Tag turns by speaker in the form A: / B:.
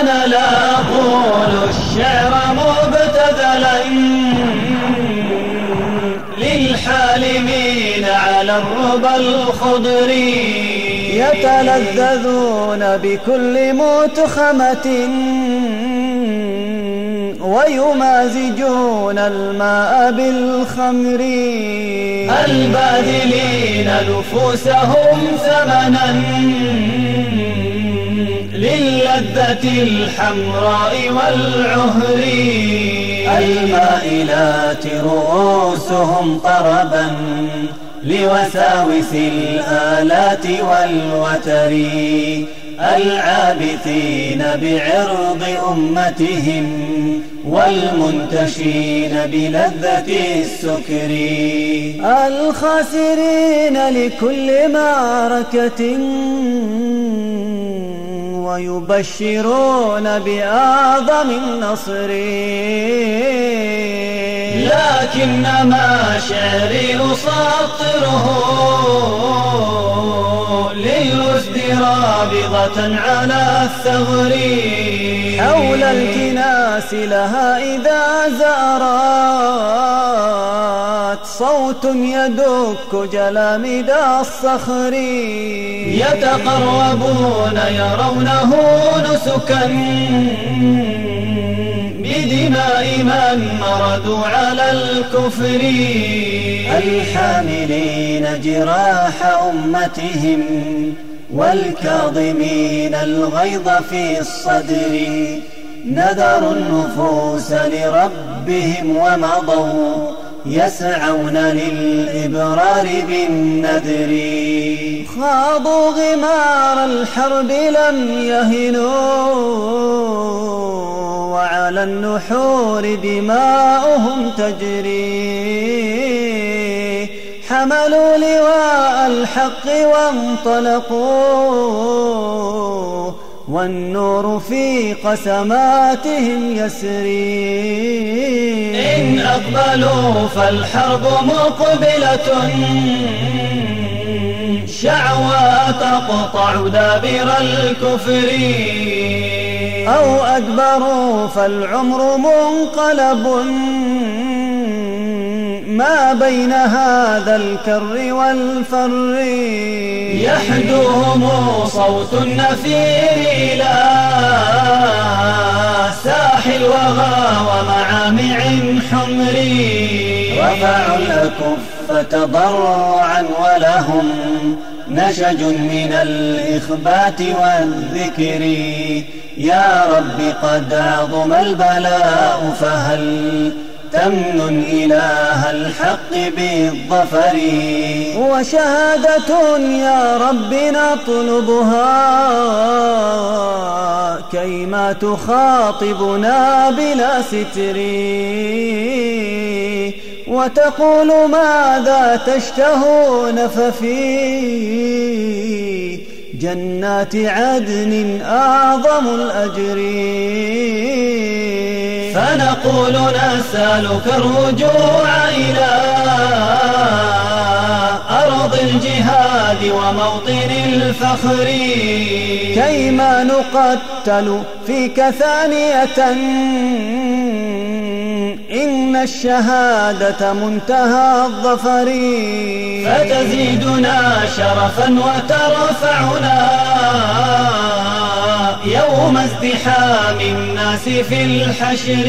A: أنا لا أقول الشعر مبتذلا. للحالمين على الربى الخضر.
B: يتلذذون بكل متخمة. ويمازجون الماء بالخمر.
A: الباذلين نفوسهم ثمنا. للذة الحمراء والعهر.
B: المائلات رؤوسهم طربا لوساوس الآلات والوتر. العابثين بعرض أمتهم والمنتشين بلذة السكر. الخاسرين لكل معركة. ويبشرون بأعظم النصر.
A: لكنما شعري أسطره للوزد رابضة على الثغر.
B: حول الكناس لها إذا زارت صوت يدك جلامد الصخر.
A: يتقربون يرونه نسكا. بدماء من مردوا على الكفر.
B: الحاملين جراح أمتهم والكاظمين الغيظ في الصدر. نذروا النفوس لربهم ومضوا. يسعون للإبرار بالنذر. خاضوا غمار الحرب لم يهنوا وعلى النحور دماؤهم تجري. حملوا لواء الحق وانطلقوا والنور في قسماتهم يسري.
A: أقبلوا فالحرب مقبلة. شعوى تقطع دابر الكفر.
B: أو أدبروا فالعمر منقلب. ما بين هذا الكر والفر.
A: يحدوهم صوت النفير إلى ساحل وغى ومعامع حمر.
B: رفعوا الأكف تضرعا ولهم نشج من الإخبات والذكر. يا رب قد عظم البلاء فهل تمن إله الحق بالظفر؟ وشهادة يا رب نطلبها. كيما تخاطبنا بلا ستر. وتقول ماذا تشتهون ففي جنات عدن أعظم الأجر.
A: فنقول نسألك الرجوع إلى وموطن الفخر.
B: كيما نقتل فيك ثانية. إن الشهادة منتهى الظفر.
A: فتزيدنا شرفا وترفعنا يوم ازدحام الناس في الحشر.